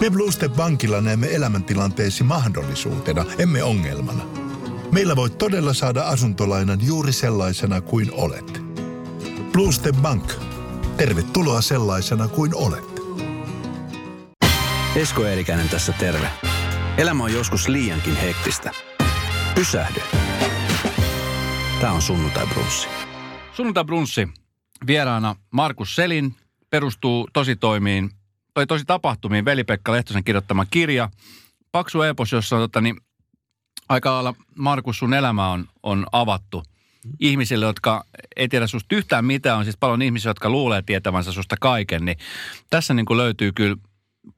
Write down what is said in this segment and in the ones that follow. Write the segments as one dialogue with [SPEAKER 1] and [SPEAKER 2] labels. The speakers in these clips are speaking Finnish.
[SPEAKER 1] Me Bluestep Bankilla näemme elämäntilanteesi mahdollisuutena, emme ongelmana. Meillä voit todella saada asuntolainan juuri sellaisena kuin olet. Bluestep Bank. Tervetuloa sellaisena kuin olet.
[SPEAKER 2] Esko Eerikäinen tässä terve. Elämä on joskus liiankin hektistä. Pysähdy. Tämä on Sunnuntai Brunssi.
[SPEAKER 3] Sunnuntai Brunssi. Vieraana Markus Selin perustuu tositoimiin, tai tosi tapahtumiin Veli-Pekka Lehtosen kirjoittama kirja. Paksu epos, jossa on tota, niin, aika lailla Markus sun elämä on, on avattu ihmisille, jotka ei tiedä susta yhtään mitään. On siis paljon ihmisiä, jotka luulee tietävänsä susta kaiken. Niin tässä niin kuin löytyy kyllä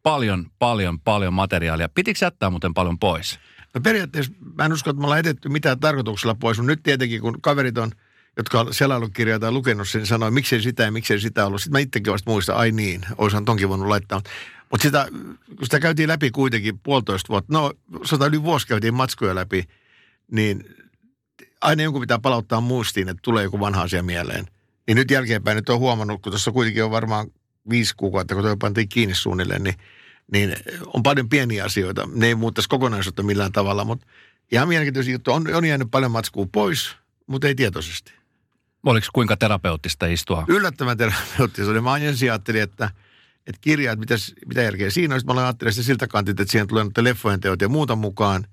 [SPEAKER 3] paljon, paljon, paljon materiaalia. Pitikö jättää muuten paljon pois?
[SPEAKER 4] No periaatteessa mä en usko, että me ollaan etetty mitään tarkoituksella pois, mutta nyt tietenkin kun kaverit on, jotka on selailukirjaa tai lukenut sen, sanoi, miksei sitä ja miksei sitä ollut. Sitten mä itsekin vasta muistan, ai niin, olisahan tonkin voinut laittaa. Mutta sitä, kun sitä käytiin läpi kuitenkin puolitoista vuotta, no sata yli vuosi käytiin matskuja läpi, niin aina jonkun pitää palauttaa muistiin, että tulee joku vanha asia mieleen. Niin nyt jälkeenpäin nyt on huomannut, kun tuossa kuitenkin on varmaan viisi kuukautta, kun toi pantiin kiinni suunnilleen, niin, niin on paljon pieniä asioita. Ne ei muuttaisi kokonaisuutta millään tavalla, mutta ihan mielenkiintoisia juttuja. On, on jäänyt paljon matskua pois, mutta ei tietoisesti.
[SPEAKER 3] Oliko kuinka terapeuttista istua?
[SPEAKER 4] Yllättävän terapeuttista oli. Mä ensin ajattelin, että, että kirja, että mitäs, mitä järkeä siinä on. Sitten mä ajattelin sitä siltä kantilta, että siihen tulee noita leffojen teot ja muuta mukaan.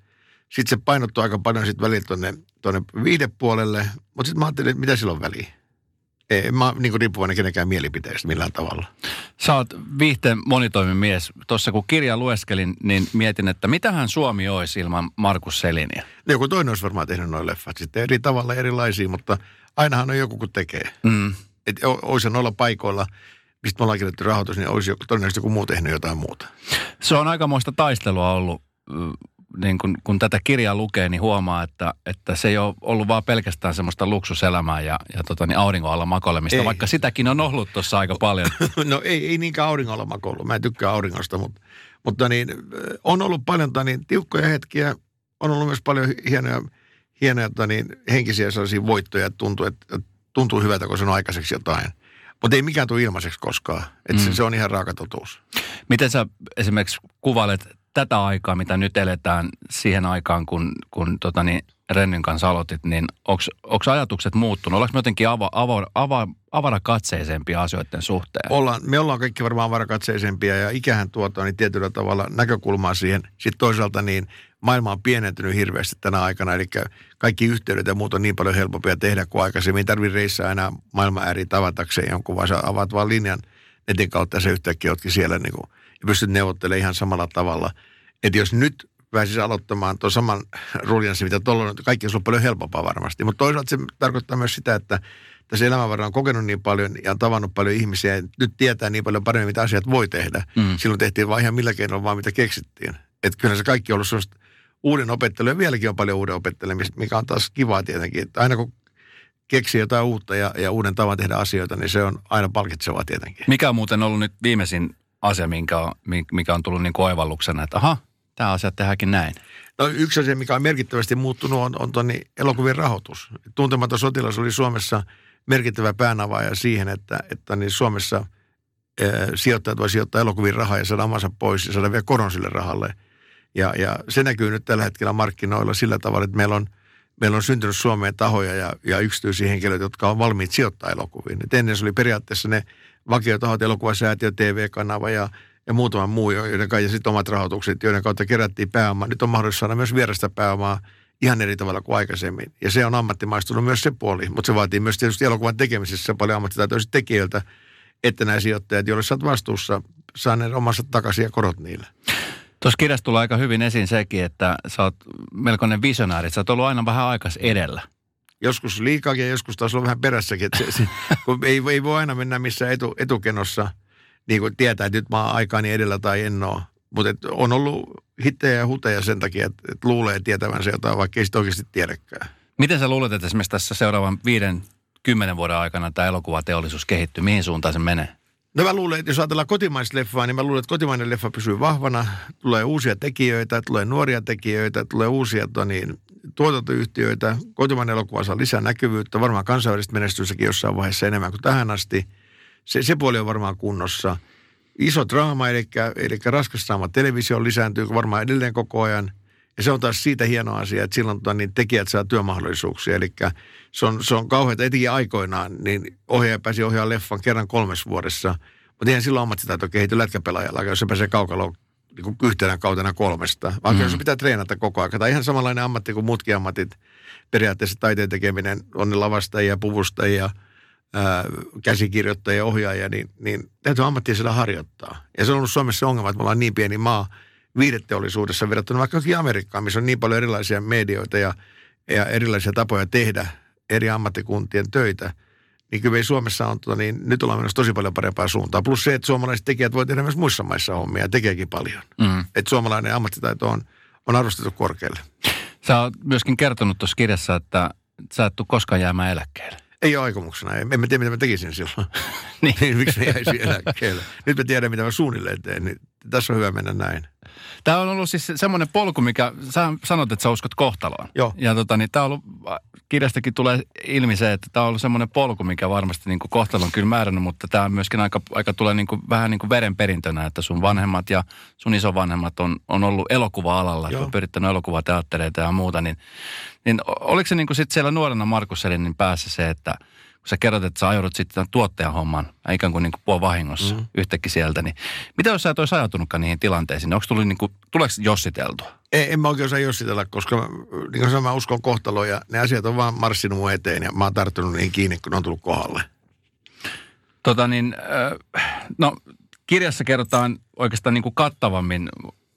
[SPEAKER 4] Sitten se painottuu aika paljon sitten välillä tuonne, tuonne viidepuolelle. Mutta sitten mä ajattelin, että mitä sillä on väliä. Ei, mä niin kuin riippuvainen kenenkään mielipiteistä millään tavalla.
[SPEAKER 3] Sä oot viihteen monitoimimies. Tuossa kun kirja lueskelin, niin mietin, että mitähän Suomi olisi ilman Markus Seliniä?
[SPEAKER 4] No joku toinen olisi varmaan tehnyt noin leffat. Sitten eri tavalla erilaisia, mutta ainahan on joku, kun tekee.
[SPEAKER 3] Mm.
[SPEAKER 4] Että olisi noilla paikoilla, mistä me ollaan kirjoittu rahoitus, niin olisi joku, todennäköisesti joku muu tehnyt jotain muuta.
[SPEAKER 3] Se on aikamoista taistelua ollut niin kun, kun tätä kirjaa lukee, niin huomaa, että, että se ei ole ollut vaan pelkästään semmoista luksuselämää ja, ja tota, niin auringon alla makoilemista, ei. vaikka sitäkin on ollut tuossa aika paljon.
[SPEAKER 4] no ei, ei niinkään auringon alla makoilu. Mä en tykkää auringosta, mutta, mutta niin, on ollut paljon niin, tiukkoja hetkiä. On ollut myös paljon hienoja, hienoja niin, henkisiä sellaisia voittoja, että tuntuu, että tuntuu hyvältä, kun se on aikaiseksi jotain. Mutta ei mikään tule ilmaiseksi koskaan. Että mm. se, se on ihan raaka totuus.
[SPEAKER 3] Miten sä esimerkiksi kuvailet tätä aikaa, mitä nyt eletään siihen aikaan, kun, kun tota niin, Rennyn kanssa aloitit, niin onko ajatukset muuttunut? Ollaanko me jotenkin ava, ava, ava, avarakatseisempia asioiden suhteen?
[SPEAKER 4] Ollaan, me ollaan kaikki varmaan avarakatseisempia ja ikähän tuota niin tietyllä tavalla näkökulmaa siihen. Sitten toisaalta niin maailma on pienentynyt hirveästi tänä aikana, eli kaikki yhteydet ja muut on niin paljon helpompia tehdä kuin aikaisemmin. Ei tarvitse reissaa enää maailman ääri tavatakseen jonkun, vaan sä avaat vaan linjan netin kautta ja se yhtäkkiä ootkin siellä niin kuin ja pystyt neuvottelemaan ihan samalla tavalla. Että jos nyt pääsisi aloittamaan tuon saman ruljanssin, mitä tuolla on, kaikki olisi paljon helpompaa varmasti. Mutta toisaalta se tarkoittaa myös sitä, että tässä elämän on kokenut niin paljon ja on tavannut paljon ihmisiä ja nyt tietää niin paljon paremmin, mitä asiat voi tehdä. Mm. Silloin tehtiin vaan ihan millä keinoilla vaan, mitä keksittiin. Että kyllä se kaikki on ollut sellaista uuden opettelu ja vieläkin on paljon uuden opettelemista, mikä on taas kivaa tietenkin. Että aina kun keksii jotain uutta ja, ja uuden tavan tehdä asioita, niin se on aina palkitsevaa tietenkin.
[SPEAKER 3] Mikä on muuten ollut nyt viimeisin asia, minkä on, mikä on tullut niin kuin oivalluksena, että aha, tämä asia tehdäänkin näin?
[SPEAKER 4] No yksi asia, mikä on merkittävästi muuttunut, on, on tonni elokuvien rahoitus. Tuntematon sotilas oli Suomessa merkittävä päänavaaja siihen, että, että niin Suomessa e, sijoittajat voisivat sijoittaa elokuviin rahaa ja saada omansa pois ja saada vielä koron sille rahalle. Ja, ja se näkyy nyt tällä hetkellä markkinoilla sillä tavalla, että meillä on, meillä on syntynyt Suomeen tahoja ja, ja yksityisiä henkilöitä, jotka on valmiit sijoittaa elokuviin. Et ennen se oli periaatteessa ne vakiotahot, elokuvasäätiö, TV-kanava ja, ja muutama muu, joiden ja sitten omat rahoitukset, joiden kautta kerättiin pääomaa. Nyt on mahdollista saada myös vierestä pääomaa ihan eri tavalla kuin aikaisemmin. Ja se on ammattimaistunut myös se puoli, mutta se vaatii myös tietysti elokuvan tekemisessä paljon ammattitaitoisilta tekijöiltä, että nämä sijoittajat, joille oot vastuussa, saa ne omassa takaisin ja korot niille.
[SPEAKER 3] Tuossa kirjassa tulee aika hyvin esiin sekin, että sä oot melkoinen visionääri. Sä oot ollut aina vähän aikas edellä
[SPEAKER 4] joskus liikaakin ja joskus taas on vähän perässäkin. se, se, kun ei, ei voi aina mennä missään etu, etukenossa, niin kuin tietää, että nyt mä oon aikaani edellä tai en ole. Mutta on ollut hittejä ja huteja sen takia, että, että luulee tietävänsä jotain, vaikka ei sitä oikeasti tiedäkään.
[SPEAKER 3] Miten sä luulet, että esimerkiksi tässä seuraavan viiden, kymmenen vuoden aikana tämä elokuvateollisuus kehittyy? Mihin suuntaan se menee?
[SPEAKER 4] No mä luulen, että jos ajatellaan kotimaista leffaa, niin mä luulen, että kotimainen leffa pysyy vahvana. Tulee uusia tekijöitä, tulee nuoria tekijöitä, tulee uusia niin, tuotantoyhtiöitä. Kotimainen elokuva saa lisää näkyvyyttä, varmaan kansainvälistä menestyssäkin jossain vaiheessa enemmän kuin tähän asti. Se, se puoli on varmaan kunnossa. iso draama, eli, eli raskas saama televisio lisääntyy varmaan edelleen koko ajan. Ja se on taas siitä hieno asia, että silloin tuota, niin tekijät saa työmahdollisuuksia. Eli se on, se on kauheata etenkin aikoinaan, niin ohjaaja pääsi ohjaamaan leffan kerran kolmes vuodessa. Mutta eihän silloin ammattitaito kehity lätkäpelaajalla, jos se pääsee kaukaloon niin yhtenä kautena kolmesta. Vaan mm. se pitää treenata koko ajan. Tai ihan samanlainen ammatti kuin muutkin ammatit. Periaatteessa taiteen tekeminen on lavastajia, puvustajia, ää, käsikirjoittajia, ohjaajia, niin, niin täytyy ammattia siellä harjoittaa. Ja se on ollut Suomessa ongelma, että me ollaan niin pieni maa viideteollisuudessa verrattuna vaikka Amerikkaan, missä on niin paljon erilaisia medioita ja, ja erilaisia tapoja tehdä eri ammattikuntien töitä – niin kyllä me Suomessa on, tota, niin nyt ollaan menossa tosi paljon parempaa suuntaan. Plus se, että suomalaiset tekijät voi tehdä myös muissa maissa hommia ja tekeekin paljon. Mm. Että suomalainen ammattitaito on, on arvostettu korkealle.
[SPEAKER 3] Sä oot myöskin kertonut tuossa kirjassa, että sä et tule koskaan jäämään eläkkeelle.
[SPEAKER 4] Ei ole aikomuksena. En mä tiedä, mitä mä tekisin silloin. niin. niin. Miksi mä jäisin eläkkeelle? Nyt mä tiedän, mitä mä suunnilleen teen. Niin tässä on hyvä mennä näin.
[SPEAKER 3] Tämä on ollut siis semmoinen polku, mikä sä sanot, että sä uskot kohtaloon.
[SPEAKER 4] Joo.
[SPEAKER 3] Ja tota, niin tämä on ollut, kirjastakin tulee ilmi se, että tämä on ollut semmoinen polku, mikä varmasti niin kuin kohtalon kyllä määrännyt, mutta tämä myöskin aika, aika tulee niin kuin, vähän niin kuin verenperintönä, että sun vanhemmat ja sun isovanhemmat on, on ollut elokuva-alalla, Joo. pyrittänyt elokuvateattereita ja muuta, niin, niin oliko se niin kuin sit siellä nuorena Markus Selinin päässä se, että – sä kerrot, että sä ajaudut sitten tuottajan homman, ikään kuin, niin kuin puol vahingossa mm. yhtäkkiä sieltä, niin mitä jos sä et olisi ajautunutkaan niihin tilanteisiin? Onko tullut niin kuin, tuleeko jossiteltua?
[SPEAKER 4] Ei, en mä oikein osaa jossitella, koska niin kuin sanoin, mä uskon kohtaloon ja ne asiat on vaan marssinut mun eteen ja mä oon tarttunut niihin kiinni, kun ne on tullut kohdalle.
[SPEAKER 3] Tota niin, no kirjassa kerrotaan oikeastaan niin kuin kattavammin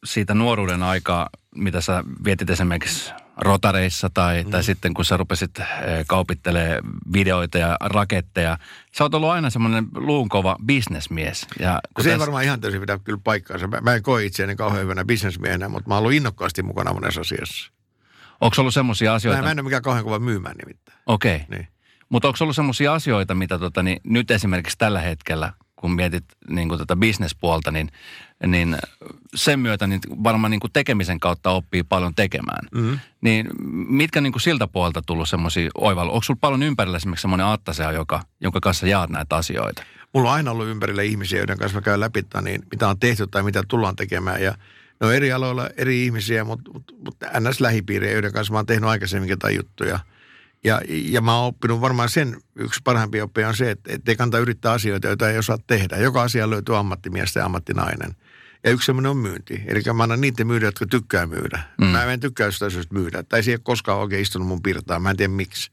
[SPEAKER 3] siitä nuoruuden aikaa, mitä sä vietit esimerkiksi rotareissa tai, mm. tai sitten kun sä rupesit eh, kaupittelee videoita ja raketteja. Sä oot ollut aina semmoinen luunkova bisnesmies. Ja
[SPEAKER 4] se täs... ei varmaan ihan täysin pitää kyllä paikkaansa. Mä, mä en koe itseäni kauhean hyvänä bisnesmiehenä, mutta mä oon ollut innokkaasti mukana monessa asiassa.
[SPEAKER 3] Onko ollut semmoisia asioita?
[SPEAKER 4] Mä, mä en ole mikään kauhean kova myymään nimittäin.
[SPEAKER 3] Okei. Okay. Niin. Mutta onko ollut semmoisia asioita, mitä tota, niin nyt esimerkiksi tällä hetkellä, kun mietit niin kuin tätä bisnespuolta, niin niin sen myötä niin varmaan niin kuin tekemisen kautta oppii paljon tekemään. Mm-hmm. Niin mitkä niin kuin siltä puolelta tullut semmoisia oivalluksia? Onko sulla paljon ympärillä esimerkiksi semmoinen Attasea, joka, jonka kanssa jaat näitä asioita?
[SPEAKER 4] Mulla on aina ollut ympärillä ihmisiä, joiden kanssa mä käyn läpi, niin mitä on tehty tai mitä tullaan tekemään. Ja ne on eri aloilla eri ihmisiä, mutta, mutta, mutta ns-lähipiiriä, joiden kanssa mä oon tehnyt aikaisemminkin jotain juttuja – ja, ja mä oon oppinut varmaan sen, yksi parhaimpi oppia on se, että, että ei kannata yrittää asioita, joita ei osaa tehdä. Joka asia löytyy ammattimiestä ja ammattinainen. Ja yksi semmoinen on myynti. Eli mä annan niiden myydä, jotka tykkää myydä. Mm. Mä en tykkää jostain asioista myydä. Tai ei koskaan oikein istunut mun pirtaan. Mä en tiedä miksi.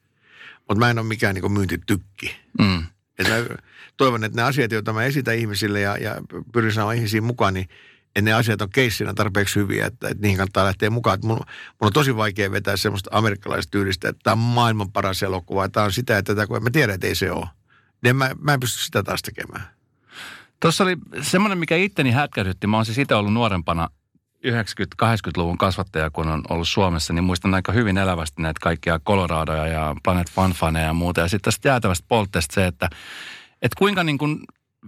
[SPEAKER 4] Mutta mä en ole mikään niin myyntitykki. Mm. Et mä toivon, että ne asiat, joita mä esitän ihmisille ja, ja pyrin saamaan ihmisiin mukaan, niin että ne asiat on keissinä tarpeeksi hyviä, että, että niihin kannattaa lähteä mukaan. Mun, mun on tosi vaikea vetää semmoista amerikkalaista tyylistä, että tämä on maailman paras elokuva. Tämä on sitä, että tätä, kun mä tiedän, että ei se ole. Niin mä, mä en pysty sitä taas tekemään.
[SPEAKER 3] Tuossa oli semmoinen, mikä itteni hätkäsytti. Mä oon siis itse ollut nuorempana 90-80-luvun kasvattaja, kun on ollut Suomessa, niin muistan aika hyvin elävästi näitä kaikkia Coloradoja ja Planet Fanfaneja ja muuta. Ja sitten tästä jäätävästä poltteesta se, että, että kuinka niin kuin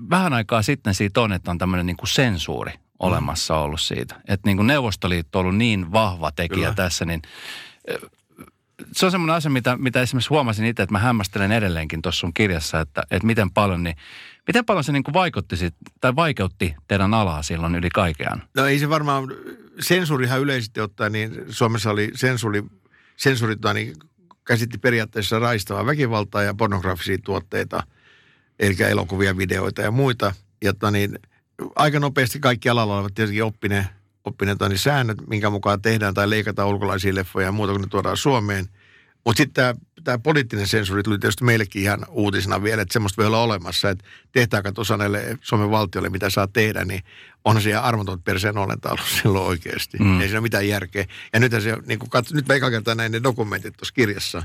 [SPEAKER 3] vähän aikaa sitten siitä on, että on tämmöinen niin kuin sensuuri olemassa ollut siitä. Että niin kuin Neuvostoliitto on ollut niin vahva tekijä Kyllä. tässä, niin se on semmoinen asia, mitä, mitä esimerkiksi huomasin itse, että mä hämmästelen edelleenkin tuossa sun kirjassa, että, että miten paljon, niin miten paljon se niin kuin vaikutti sit, tai vaikeutti teidän alaa silloin yli kaiken?
[SPEAKER 4] No ei se varmaan, sensuurihan yleisesti ottaen, niin Suomessa oli sensuuri, sensuuri niin käsitti periaatteessa raistavaa väkivaltaa ja pornografisia tuotteita, eli elokuvia, videoita ja muita. Jotta niin, aika nopeasti kaikki alalla olevat tietenkin oppineet oppineet niin säännöt, minkä mukaan tehdään tai leikataan ulkolaisia leffoja ja muuta, kun ne tuodaan Suomeen. Mutta sitten tämä, poliittinen sensuuri tuli tietysti meillekin ihan uutisena vielä, että semmoista voi olla olemassa, että tehtääkö tuossa näille Suomen valtiolle, mitä saa tehdä, niin onhan se ihan armoton perseen olenta ollut silloin oikeasti. Mm. Ei siinä ole mitään järkeä. Ja nyt, se, niin kun katso, nyt mä eka kertaa näin ne dokumentit tuossa kirjassa,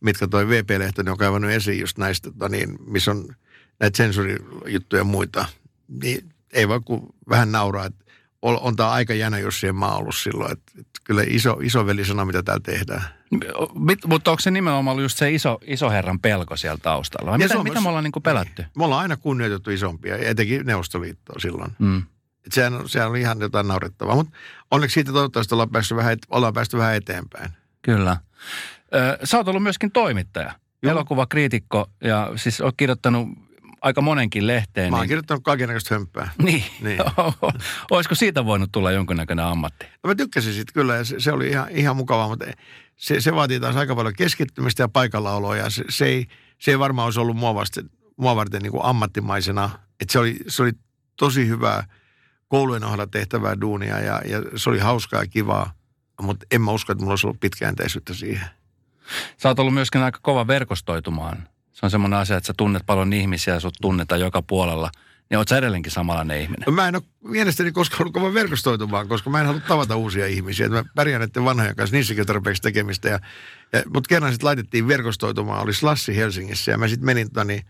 [SPEAKER 4] mitkä toi VP-lehto on kaivannut esiin just näistä, tota niin, missä on näitä sensuurijuttuja ja muita. Niin ei voi kuin vähän nauraa, että on, on tämä aika jännä Jussien maa ollut silloin. Että, että kyllä iso, isoveli sana, mitä täällä tehdään.
[SPEAKER 3] Mit, mutta onko se nimenomaan ollut just se iso, iso herran pelko siellä taustalla? Vai mitä, Suomessa, mitä me ollaan niin pelätty?
[SPEAKER 4] Me ollaan aina kunnioitettu isompia, etenkin Neuvostoliittoa silloin. Mm. Et sehän, sehän oli ihan jotain naurettavaa. Mutta onneksi siitä toivottavasti ollaan päästy vähän, ollaan päästy vähän eteenpäin.
[SPEAKER 3] Kyllä. Ö, sä oot ollut myöskin toimittaja, Joo. elokuvakriitikko ja siis oot kirjoittanut aika monenkin lehteen.
[SPEAKER 4] Mä oon
[SPEAKER 3] niin,
[SPEAKER 4] kirjoittanut kaikenlaista hömpää.
[SPEAKER 3] niin.
[SPEAKER 4] Niin.
[SPEAKER 3] Olisiko siitä voinut tulla jonkunnäköinen ammatti?
[SPEAKER 4] No mä tykkäsin siitä kyllä ja se, se oli ihan, ihan mukavaa, mutta se, se vaatii taas aika paljon keskittymistä ja paikallaoloa ja se, se, ei, se ei varmaan olisi ollut mua, vasta, mua varten niin kuin ammattimaisena. Että se oli, se oli tosi hyvää koulujen ohella tehtävää duunia ja, ja se oli hauskaa ja kivaa, mutta en mä usko, että mulla olisi ollut pitkäjänteisyyttä siihen.
[SPEAKER 3] Sä oot ollut myöskin aika kova verkostoitumaan. Se on semmoinen asia, että sä tunnet paljon ihmisiä ja sut tunnetaan joka puolella. Niin oot sä edelleenkin samanlainen ihminen.
[SPEAKER 4] No Mä en ole mielestäni koskaan ollut kova verkostoitumaan, koska mä en halua tavata uusia ihmisiä. Mä pärjään näiden vanhojen kanssa, niissäkin tarpeeksi tekemistä. Ja, ja, mutta kerran sitten laitettiin verkostoitumaan, oli Slassi Helsingissä ja mä sitten menin toni,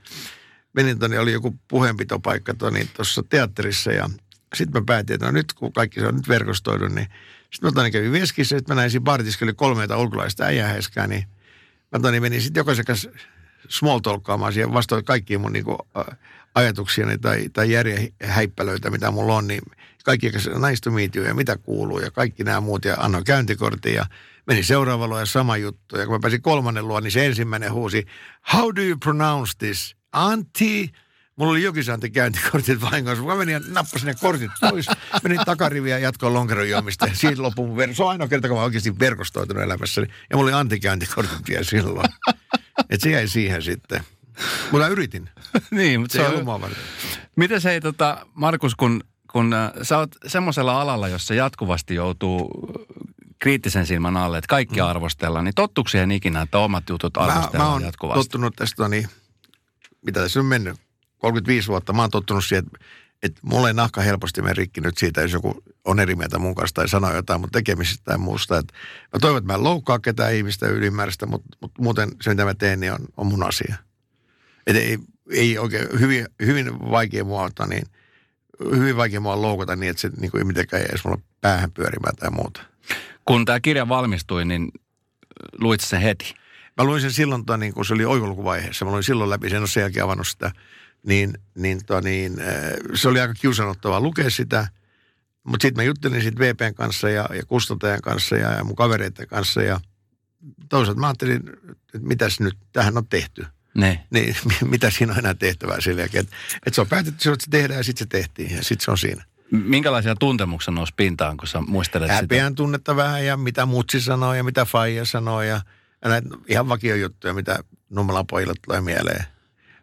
[SPEAKER 4] menin toni, oli joku puheenpitopaikka tuossa teatterissa ja sitten mä päätin, että no nyt kun kaikki se on nyt verkostoidut, niin sitten mä toni kävin Veskissä, että mä näin siinä bartiska, oli kolme jotain ulkolaista äijähäskää, niin mä toni menin sitten jokaisen kanssa small talkkaamaan siihen vastoin kaikkiin mun niinku, ajatuksiani tai, tai järjehäippälöitä, mitä mulla on, niin kaikki nice to meet you ja mitä kuuluu ja kaikki nämä muut ja annoin käyntikortin ja meni seuraavalla ja sama juttu. Ja kun mä pääsin kolmannen luo, niin se ensimmäinen huusi, how do you pronounce this? Antti, Mulla oli jokisanti käyntikortit vahingossa. Mä menin ja nappasin ne kortit pois. Menin takariviä ja jatkoin lonkeron juomista. Ja siitä loppui mun ver- Se on ainoa kerta, kun mä oikeasti verkostoitunut elämässäni. Ja mulla oli antikäyntikortit vielä silloin. Et se jäi siihen sitten. Mutta yritin.
[SPEAKER 3] niin, mutta
[SPEAKER 4] Se
[SPEAKER 3] se on... Miten se ei, tota, Markus, kun, kun äh, sä oot semmoisella alalla, jossa jatkuvasti joutuu kriittisen silmän alle, että kaikki arvostellaan, niin tottuuko siihen ikinä, että omat jutut
[SPEAKER 4] Mm. Mä,
[SPEAKER 3] arvostellaan
[SPEAKER 4] mä oon
[SPEAKER 3] jatkuvasti?
[SPEAKER 4] tottunut tästä, niin, mitä tässä on mennyt, 35 vuotta, mä oon tottunut siihen, että, että mulla ei nahka helposti mene rikki nyt siitä, jos joku on eri mieltä mun kanssa tai sanoo jotain mun tekemisistä tai muusta. Että mä toivon, että mä en loukkaa ketään ihmistä ylimääräistä, mutta, mutta muuten se, mitä mä teen, niin on, on mun asia. Että ei, ei oikein, hyvin, hyvin vaikea mua ottaa niin, hyvin vaikea mua loukata niin, että se niin kuin, ei mitenkään edes mulla päähän pyörimään tai muuta.
[SPEAKER 3] Kun tämä kirja valmistui, niin luit sen heti.
[SPEAKER 4] Mä luin sen silloin, tota, niin kun se oli oivalukuvaiheessa. Mä luin silloin läpi, sen en ole sen jälkeen avannut sitä. Niin, niin, tota, niin äh, se oli aika kiusanottavaa lukea sitä. Mutta sitten mä juttelin sit VPn kanssa ja, ja kustantajan kanssa ja, ja mun kavereiden kanssa. Ja toisaalta mä ajattelin, että mitäs nyt tähän on tehty.
[SPEAKER 3] Ne.
[SPEAKER 4] Niin mitä siinä on enää tehtävää sen jälkeen. Että et se on päätetty, että se tehdään ja sitten se tehtiin ja sitten se on siinä.
[SPEAKER 3] Minkälaisia tuntemuksia nousi pintaan, kun sä muistelet sitä?
[SPEAKER 4] Häpeän tunnetta vähän ja mitä mutsi sanoo ja mitä faija sanoo ja, ja näitä ihan vakiojuttuja, mitä Nummelan pojille tulee mieleen.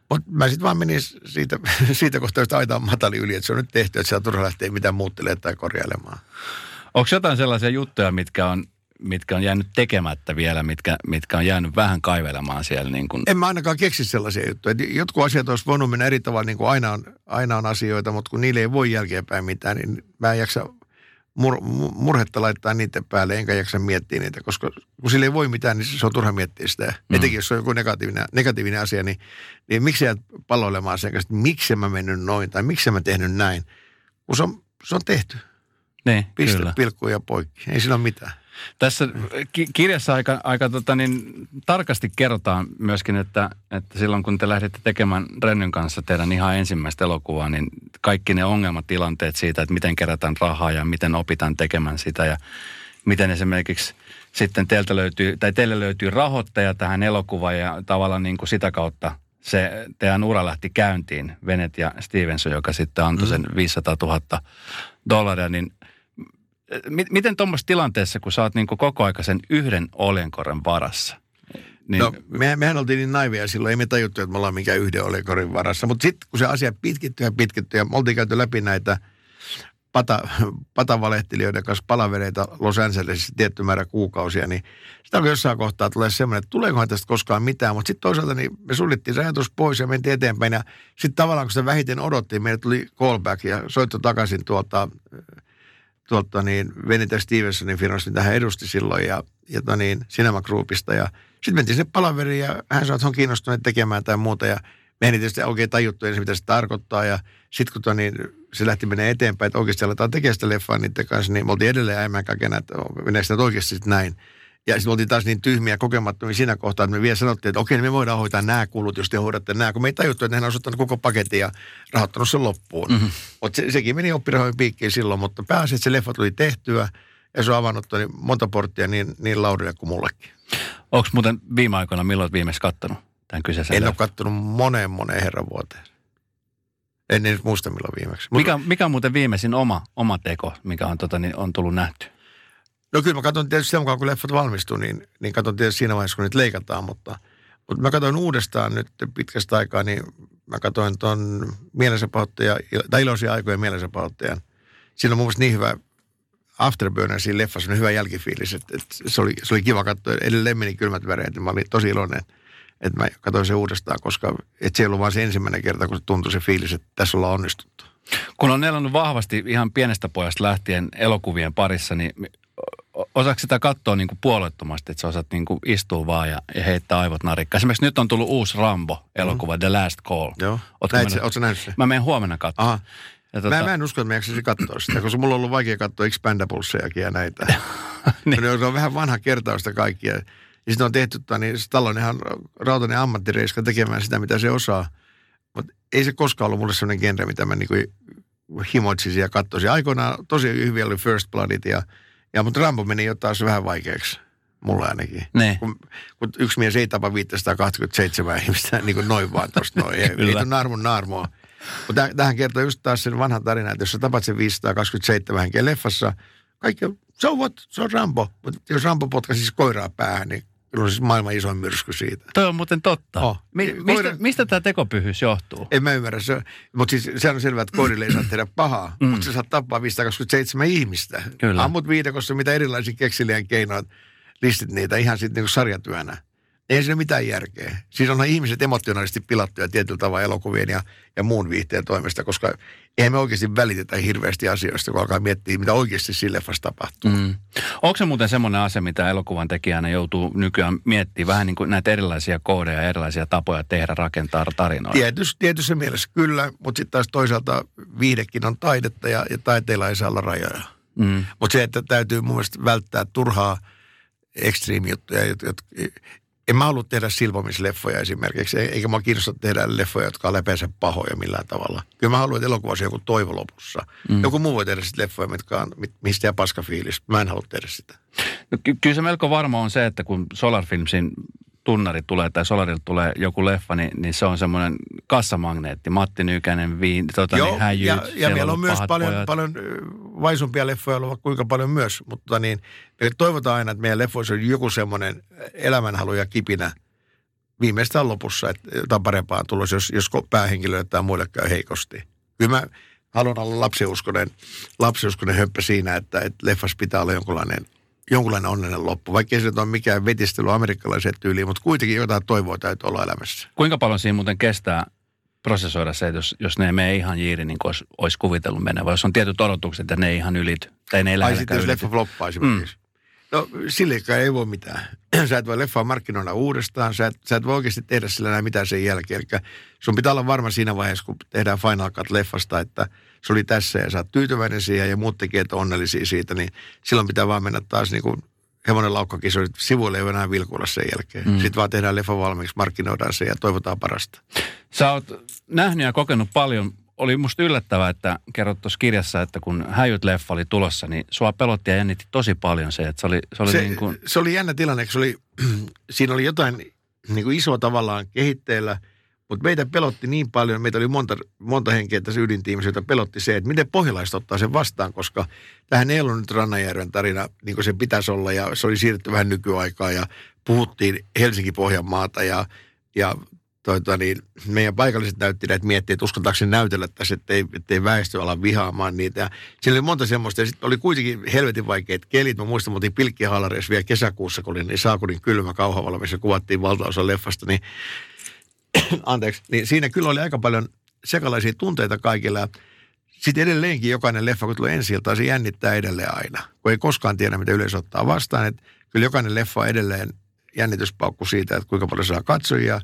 [SPEAKER 4] Mutta mä sitten vaan menin siitä, siitä kohtaa, että aita on matali yli, että se on nyt tehty, että se on turha lähteä mitään muuttelemaan tai korjailemaan.
[SPEAKER 3] Onko jotain sellaisia juttuja, mitkä on, mitkä on jäänyt tekemättä vielä, mitkä, mitkä on jäänyt vähän kaivelemaan siellä? Niin kuin...
[SPEAKER 4] En mä ainakaan keksi sellaisia juttuja. Et Jotkut asiat olisi voinut mennä eri tavalla, niin kuin aina on, aina on asioita, mutta kun niille ei voi jälkeenpäin mitään, niin mä en jaksa mur, mu- murhetta laittaa niiden päälle, enkä jaksa miettiä niitä, koska kun sille ei voi mitään, niin se on turha miettiä sitä. Mm. Etenkin jos se on joku negatiivinen, negatiivinen asia, niin, niin miksi jäät palloilemaan sen kanssa, että miksi mä mennyt noin tai miksi mä tehnyt näin, kun se on, se on tehty.
[SPEAKER 3] Niin,
[SPEAKER 4] Piste,
[SPEAKER 3] kyllä.
[SPEAKER 4] pilkku ja poikki. Ei sillä ole mitään.
[SPEAKER 3] Tässä ki- kirjassa aika, aika tota niin, tarkasti kerrotaan myöskin, että, että silloin kun te lähditte tekemään Rennyn kanssa teidän ihan ensimmäistä elokuvaa, niin kaikki ne ongelmatilanteet siitä, että miten kerätään rahaa ja miten opitaan tekemään sitä ja miten esimerkiksi sitten teiltä löytyy, tai teille löytyy rahoittaja tähän elokuvaan ja tavallaan niin kuin sitä kautta se teidän ura lähti käyntiin, Venet ja Stevenson, joka sitten antoi sen 500 000 dollaria, niin miten tuommoisessa tilanteessa, kun sä oot niin koko aika sen yhden olenkoren varassa, niin
[SPEAKER 4] No, me, mehän oltiin niin naiveja silloin, ei me tajuttu, että me ollaan mikään yhden olikorin varassa. Mutta sitten kun se asia pitkittyy ja pitkittyy ja me oltiin käyty läpi näitä pata, patavalehtelijoiden kanssa palavereita Los Angelesissa tietty määrä kuukausia, niin sitä alkoi jossain kohtaa tulee semmoinen, että tuleekohan tästä koskaan mitään. Mutta sitten toisaalta niin me suljettiin se ajatus pois ja mentiin eteenpäin. Ja sitten tavallaan kun sitä vähiten odottiin, meille tuli callback ja soitto takaisin tuolta tuolta niin Venita Stevensonin firmasta, mitä hän edusti silloin ja, ja to niin, Cinema Groupista. Ja sitten mentiin sinne palaveriin ja hän sanoi, että on kiinnostunut tekemään tai muuta. Ja me ei tietysti oikein tajuttu ensin, mitä se tarkoittaa. Ja sitten kun to, niin, se lähti menee eteenpäin, että oikeasti aletaan tekemään sitä leffaa niiden kanssa, niin me oltiin edelleen äimään kakena, että meneekö sitä oikeasti näin. Ja sitten oltiin taas niin tyhmiä kokemattomia siinä kohtaa, että me vielä sanottiin, että okei, me voidaan hoitaa nämä kulut, jos te hoidatte nämä. Kun me ei tajuttu, että hän ottanut koko paketin ja rahoittanut sen loppuun. Mm-hmm. Mutta se, sekin meni oppirahojen piikkiin silloin, mutta pääasi, että se leffa tuli tehtyä ja se on avannut niin monta porttia niin, niin Laurille kuin mullekin.
[SPEAKER 3] onko muuten viime aikoina milloin viimeksi kattonut tämän kyseisen
[SPEAKER 4] En ole kattonut moneen moneen herran vuoteen. En nyt muista milloin viimeksi. Mut,
[SPEAKER 3] Mikä, mikä on muuten viimeisin oma, oma teko, mikä on, tota, niin, on tullut nähty?
[SPEAKER 4] No kyllä mä katson tietysti sen mukaan, kun leffat valmistuu, niin, niin katson tietysti siinä vaiheessa, kun niitä leikataan, mutta, mutta mä katsoin uudestaan nyt pitkästä aikaa, niin mä katsoin ton mielensäpahoittaja, tai iloisia aikoja mielensäpahoittajan. Siinä on mun mielestä niin hyvä Afterburner siinä leffassa, on hyvä jälkifiilis, että, että se, oli, se oli kiva katsoa. Edelleen meni kylmät väreet, niin mä olin tosi iloinen, että mä katsoin sen uudestaan, koska että se ei ollut vaan se ensimmäinen kerta, kun se tuntui se fiilis, että tässä ollaan onnistuttu.
[SPEAKER 3] Kun on elänyt vahvasti ihan pienestä pojasta lähtien elokuvien parissa, niin osaako sitä katsoa niin kuin puolueettomasti, että sä osaat niin kuin istua vaan ja, ja heittää aivot narikkaan. Esimerkiksi nyt on tullut uusi Rambo-elokuva, mm. The Last Call.
[SPEAKER 4] Joo.
[SPEAKER 3] Ootko
[SPEAKER 4] Näit
[SPEAKER 3] mennyt-
[SPEAKER 4] nähnyt sen?
[SPEAKER 3] Mä menen huomenna katsomaan. Ja
[SPEAKER 4] Tota... Mä, mä en usko, että mä jaksasin katsoa sitä, koska mulla on ollut vaikea katsoa Expandablesejakin ja näitä.
[SPEAKER 3] Niin.
[SPEAKER 4] niin. Ne on vähän vanha kertausta kaikkia. Ja sitten on tehty, tota, niin Stallone ihan rautainen ammattireiska tekemään sitä, mitä se osaa. Mutta ei se koskaan ollut mulle sellainen genre, mitä mä niinku himoitsisin ja katsoisin. Aikoinaan tosi hyviä oli First Bloodit ja, ja mutta Rambo meni jo taas vähän vaikeaksi. Mulle ainakin.
[SPEAKER 3] Ne.
[SPEAKER 4] Kun, kun yksi mies ei tapa 527 ihmistä niin kuin noin vaan tuosta noin. Ei, ei naarmun naarmoa. Mutta tähän kertoo just taas sen vanhan tarinan, että jos sä tapat sen 527 henkeä leffassa, kaikki on, so what, se on Rambo. Mutta jos Rambo potkaisi koiraa päähän, niin on siis maailman isoin myrsky siitä.
[SPEAKER 3] Toi on muuten totta.
[SPEAKER 4] Oh.
[SPEAKER 3] Mi-
[SPEAKER 4] Koira-
[SPEAKER 3] mistä, mistä tämä tekopyhyys johtuu?
[SPEAKER 4] En mä ymmärrä. Se, mutta siis sehän on selvää, että koirille ei saa tehdä pahaa, mm. mutta sä saat tappaa 527 ihmistä.
[SPEAKER 3] Kyllä.
[SPEAKER 4] Ammut viidakossa mitä erilaisia kekseliään keinoja, listit niitä ihan sitten niin sarjatyönä. Ei siinä mitään järkeä. Siis onhan ihmiset emotionaalisesti pilattuja tietyllä tavalla elokuvien ja, ja muun viihteen toimesta, koska eihän me oikeasti välitetä hirveästi asioista, kun alkaa miettiä, mitä oikeasti sillä leffassa tapahtuu.
[SPEAKER 3] Mm. Onko se muuten semmoinen asia, mitä elokuvan tekijänä joutuu nykyään miettimään vähän niin kuin näitä erilaisia koodeja ja erilaisia tapoja tehdä, rakentaa tarinoita?
[SPEAKER 4] Tietysti, tietyssä mielessä kyllä, mutta sitten taas toisaalta viihdekin on taidetta ja, ja taiteilla ei saa olla rajoja.
[SPEAKER 3] Mm.
[SPEAKER 4] Mutta se, että täytyy mun mielestä välttää turhaa extreme-juttuja. jot- jot- En mä halua tehdä silpomisleffoja esimerkiksi, e- eikä mä kiinnosta tehdä leffoja, jotka on läpeensä pahoja millään tavalla. Kyllä mä haluan, että elokuvassa joku toivo lopussa. Mm. Joku muu voi tehdä sitten leffoja, mitkä on, mistä jää paska fiilis. Mä en halua tehdä sitä.
[SPEAKER 3] No, ky- kyllä se melko varma on se, että kun Solar Filmsin tunnari tulee tai Solarilta tulee joku leffa, niin, niin se on semmoinen kassamagneetti. Matti Nykänen, viin, tota, niin, häjyt,
[SPEAKER 4] ja, ja
[SPEAKER 3] siellä
[SPEAKER 4] meillä on myös paljon,
[SPEAKER 3] pojat.
[SPEAKER 4] paljon vaisumpia leffoja, ollut kuinka paljon myös, mutta niin, me toivotaan aina, että meidän leffoissa on joku semmoinen elämänhalu ja kipinä viimeistään lopussa, että jotain parempaa on tulossa, jos, jos päähenkilö tai muille käy heikosti. Kyllä mä haluan olla lapsiuskonen, lapsiuskonen höppä siinä, että, että leffassa pitää olla jonkunlainen, jonkunlainen onnellinen loppu. Vaikka ei se ole mikään vetistely amerikkalaiseen tyyliin, mutta kuitenkin jotain toivoa täytyy olla elämässä.
[SPEAKER 3] Kuinka paljon siinä muuten kestää prosessoida se, että jos, jos ne ei mene ihan jiiri, niin kuin olisi, olisi kuvitellut menevän. Jos on tietyt odotukset, että ne ei ihan ylity. Tai ne ei
[SPEAKER 4] Ai sitten jos leffa floppaa esimerkiksi. Mm. No sillekään ei voi mitään. sä et voi leffaa markkinoida uudestaan, sä et, sä et voi oikeasti tehdä sillä näin mitään sen jälkeen. Eli sun pitää olla varma siinä vaiheessa, kun tehdään Final Cut leffasta, että se oli tässä ja sä oot tyytyväinen siihen ja muut tekijät on onnellisia siitä, niin silloin pitää vaan mennä taas niin kuin hevonen laukkakisorit, sivuille ei enää vilkuilla sen jälkeen. Mm. Sitten vaan tehdään leffa valmiiksi, markkinoidaan se ja toivotaan parasta.
[SPEAKER 3] Sä oot nähnyt ja kokenut paljon. Oli musta yllättävää, että kerrot tuossa kirjassa, että kun Häijyt-leffa oli tulossa, niin sua pelotti ja jännitti tosi paljon se, että se oli, se oli
[SPEAKER 4] se,
[SPEAKER 3] niin kuin,
[SPEAKER 4] se oli jännä tilanne, se oli, siinä oli jotain niin kuin isoa tavallaan kehitteellä, mutta meitä pelotti niin paljon, meitä oli monta, monta henkeä tässä ydintiimissä, jota pelotti se, että miten pohjalaiset ottaa sen vastaan, koska tähän ei ollut nyt Rannajärven tarina, niin kuin se pitäisi olla, ja se oli siirretty vähän nykyaikaa, ja puhuttiin Helsinki-Pohjanmaata, ja, ja toi, niin, meidän paikalliset näyttelijät miettii, että uskaltaako näytellä tässä, ettei, ettei väestö ala vihaamaan niitä. Ja siinä oli monta semmoista, ja sitten oli kuitenkin helvetin vaikeat kelit. Mä muistan, me oltiin Pilkkihallareissa vielä kesäkuussa, kun oli niin saakunin kylmä kauhavalla, missä kuvattiin valtaosa leffasta, niin anteeksi, niin siinä kyllä oli aika paljon sekalaisia tunteita kaikilla. Sitten edelleenkin jokainen leffa, kun tulee ensi iltaan, se jännittää edelleen aina. Kun ei koskaan tiedä, mitä yleisö ottaa vastaan. Että kyllä jokainen leffa on edelleen jännityspaukku siitä, että kuinka paljon saa katsojia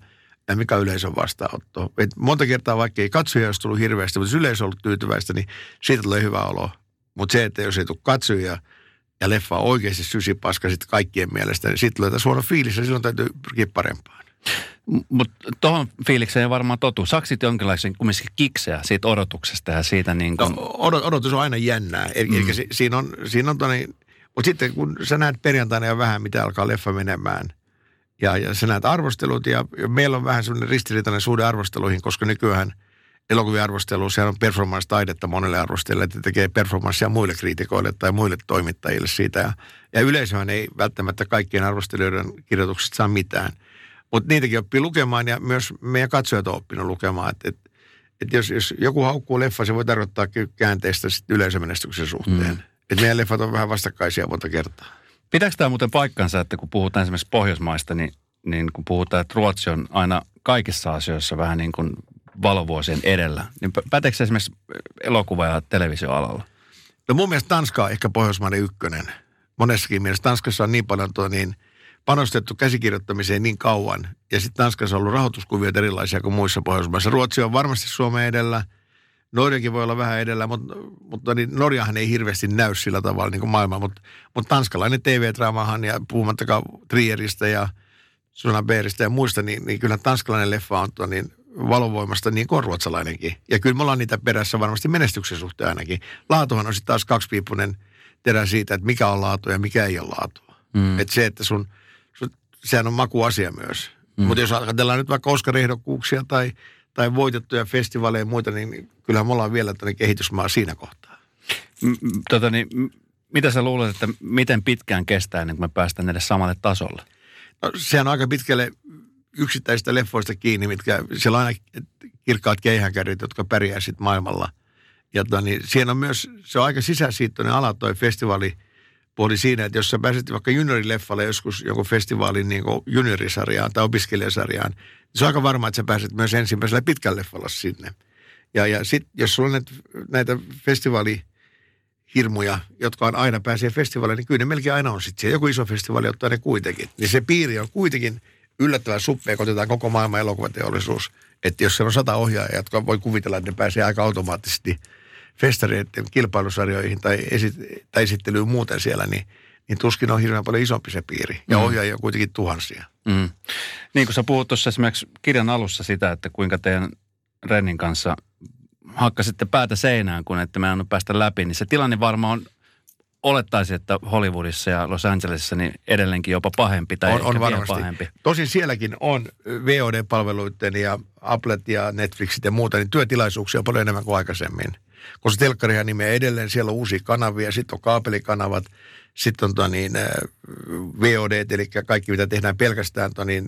[SPEAKER 4] ja mikä yleisön vastaanotto. Et monta kertaa, vaikka ei katsojia olisi tullut hirveästi, mutta jos yleisö on ollut tyytyväistä, niin siitä tulee hyvä olo. Mutta se, että jos ei tule katsojia ja leffa on oikeasti sysipaska sitten kaikkien mielestä, niin sitten tulee taas huono fiilis ja silloin täytyy pyrkiä parempaan.
[SPEAKER 3] mutta tuohon fiilikseen varmaan totu. Saksit jonkinlaisen kumminkin kikseä siitä odotuksesta ja siitä niin kuin,
[SPEAKER 4] No, odot, odotus on aina jännää. Eli, mm. eli si, siinä on, siinä on toni, mutta sitten kun sä näet perjantaina jo vähän, mitä alkaa leffa menemään, ja, ja sä näet arvostelut, ja, ja meillä on vähän semmoinen ristiriitainen suhde arvosteluihin, koska nykyään elokuvien arvostelu, sehän on performance-taidetta monelle arvostelijalle, että tekee performanssia muille kriitikoille tai muille toimittajille siitä. Ja, ja yleisöhän ei välttämättä kaikkien arvostelijoiden kirjoituksista saa mitään. Mutta niitäkin oppii lukemaan ja myös meidän katsojat on oppinut lukemaan. Että et, et jos, jos joku haukkuu leffa, se voi tarkoittaa käänteistä yleisömenestyksen suhteen. Mm. Et meidän leffat on vähän vastakkaisia monta kertaa.
[SPEAKER 3] Pitääkö tämä muuten paikkansa, että kun puhutaan esimerkiksi Pohjoismaista, niin, niin kun puhutaan, että Ruotsi on aina kaikissa asioissa vähän niin kuin valovuosien edellä, niin päteekö se esimerkiksi elokuva- ja televisioalalla?
[SPEAKER 4] No mun mielestä Tanska on ehkä Pohjoismaiden ykkönen. Monessakin mielessä Tanskassa on niin paljon tuo niin panostettu käsikirjoittamiseen niin kauan. Ja sitten Tanskassa on ollut rahoituskuviot erilaisia kuin muissa Pohjoismaissa. Ruotsi on varmasti Suomen edellä. Norjakin voi olla vähän edellä, mutta, mutta niin Norjahan ei hirveästi näy sillä tavalla niin kuin maailma. Mutta, mutta tanskalainen TV-draamahan ja puhumattakaan Trieristä ja Sunaberista ja muista, niin, niin kyllä tanskalainen leffa on tuo niin valovoimasta niin kuin ruotsalainenkin. Ja kyllä me ollaan niitä perässä varmasti menestyksen suhteen ainakin. Laatuhan on sitten taas kaksipiippunen terä siitä, että mikä on laatu ja mikä ei ole laatua. Mm. Että se, että sun, sun, sehän on makuasia myös. Mm. Mutta jos ajatellaan nyt vaikka Oscar-ehdokkuuksia tai, tai voitettuja festivaaleja ja muita, niin kyllähän me ollaan vielä tämmöinen kehitysmaa siinä kohtaa.
[SPEAKER 3] M- tota niin, mitä sä luulet, että miten pitkään kestää ennen kuin me päästään edes samalle tasolle?
[SPEAKER 4] No, sehän on aika pitkälle yksittäisistä leffoista kiinni, mitkä siellä on aina kirkkaat keihäkärit, jotka pärjää sitten maailmalla. Ja to, niin siinä on myös, se on aika sisäsiittoinen ala toi festivaali puoli siinä, että jos sä pääset vaikka juniorileffalle joskus jonkun festivaalin niin juniorisarjaan tai opiskelijasarjaan, niin se on aika varma, että sä pääset myös ensimmäisellä pitkän leffalla sinne. Ja, ja sitten jos sulla on näitä, näitä festivaali hirmuja, jotka on aina pääsee festivaaleihin, niin kyllä ne melkein aina on sitten Joku iso festivaali ottaa ne kuitenkin. Niin se piiri on kuitenkin yllättävän suppea, kun otetaan koko maailman elokuvateollisuus. Että jos siellä on sata ohjaajaa, jotka voi kuvitella, että ne pääsee aika automaattisesti festareiden kilpailusarjoihin tai, esit- tai esittelyyn muuten siellä, niin, niin tuskin on hirveän paljon isompi se piiri. Ja mm. ohjaajia on kuitenkin tuhansia. Mm.
[SPEAKER 3] Niin kuin sä puhut tuossa esimerkiksi kirjan alussa sitä, että kuinka teidän Rennin kanssa hakkasitte päätä seinään, kun ette me päästä läpi, niin se tilanne varmaan on olettaisin, että Hollywoodissa ja Los Angelesissa niin edelleenkin jopa pahempi tai on, on varmasti. pahempi.
[SPEAKER 4] Tosin sielläkin on VOD-palveluiden ja Applet ja Netflixit ja muuta, niin työtilaisuuksia on paljon enemmän kuin aikaisemmin. Koska telkkarihan nimeä edelleen, siellä on uusia kanavia, sitten on kaapelikanavat, sitten on niin, äh, VOD, eli kaikki mitä tehdään pelkästään niin,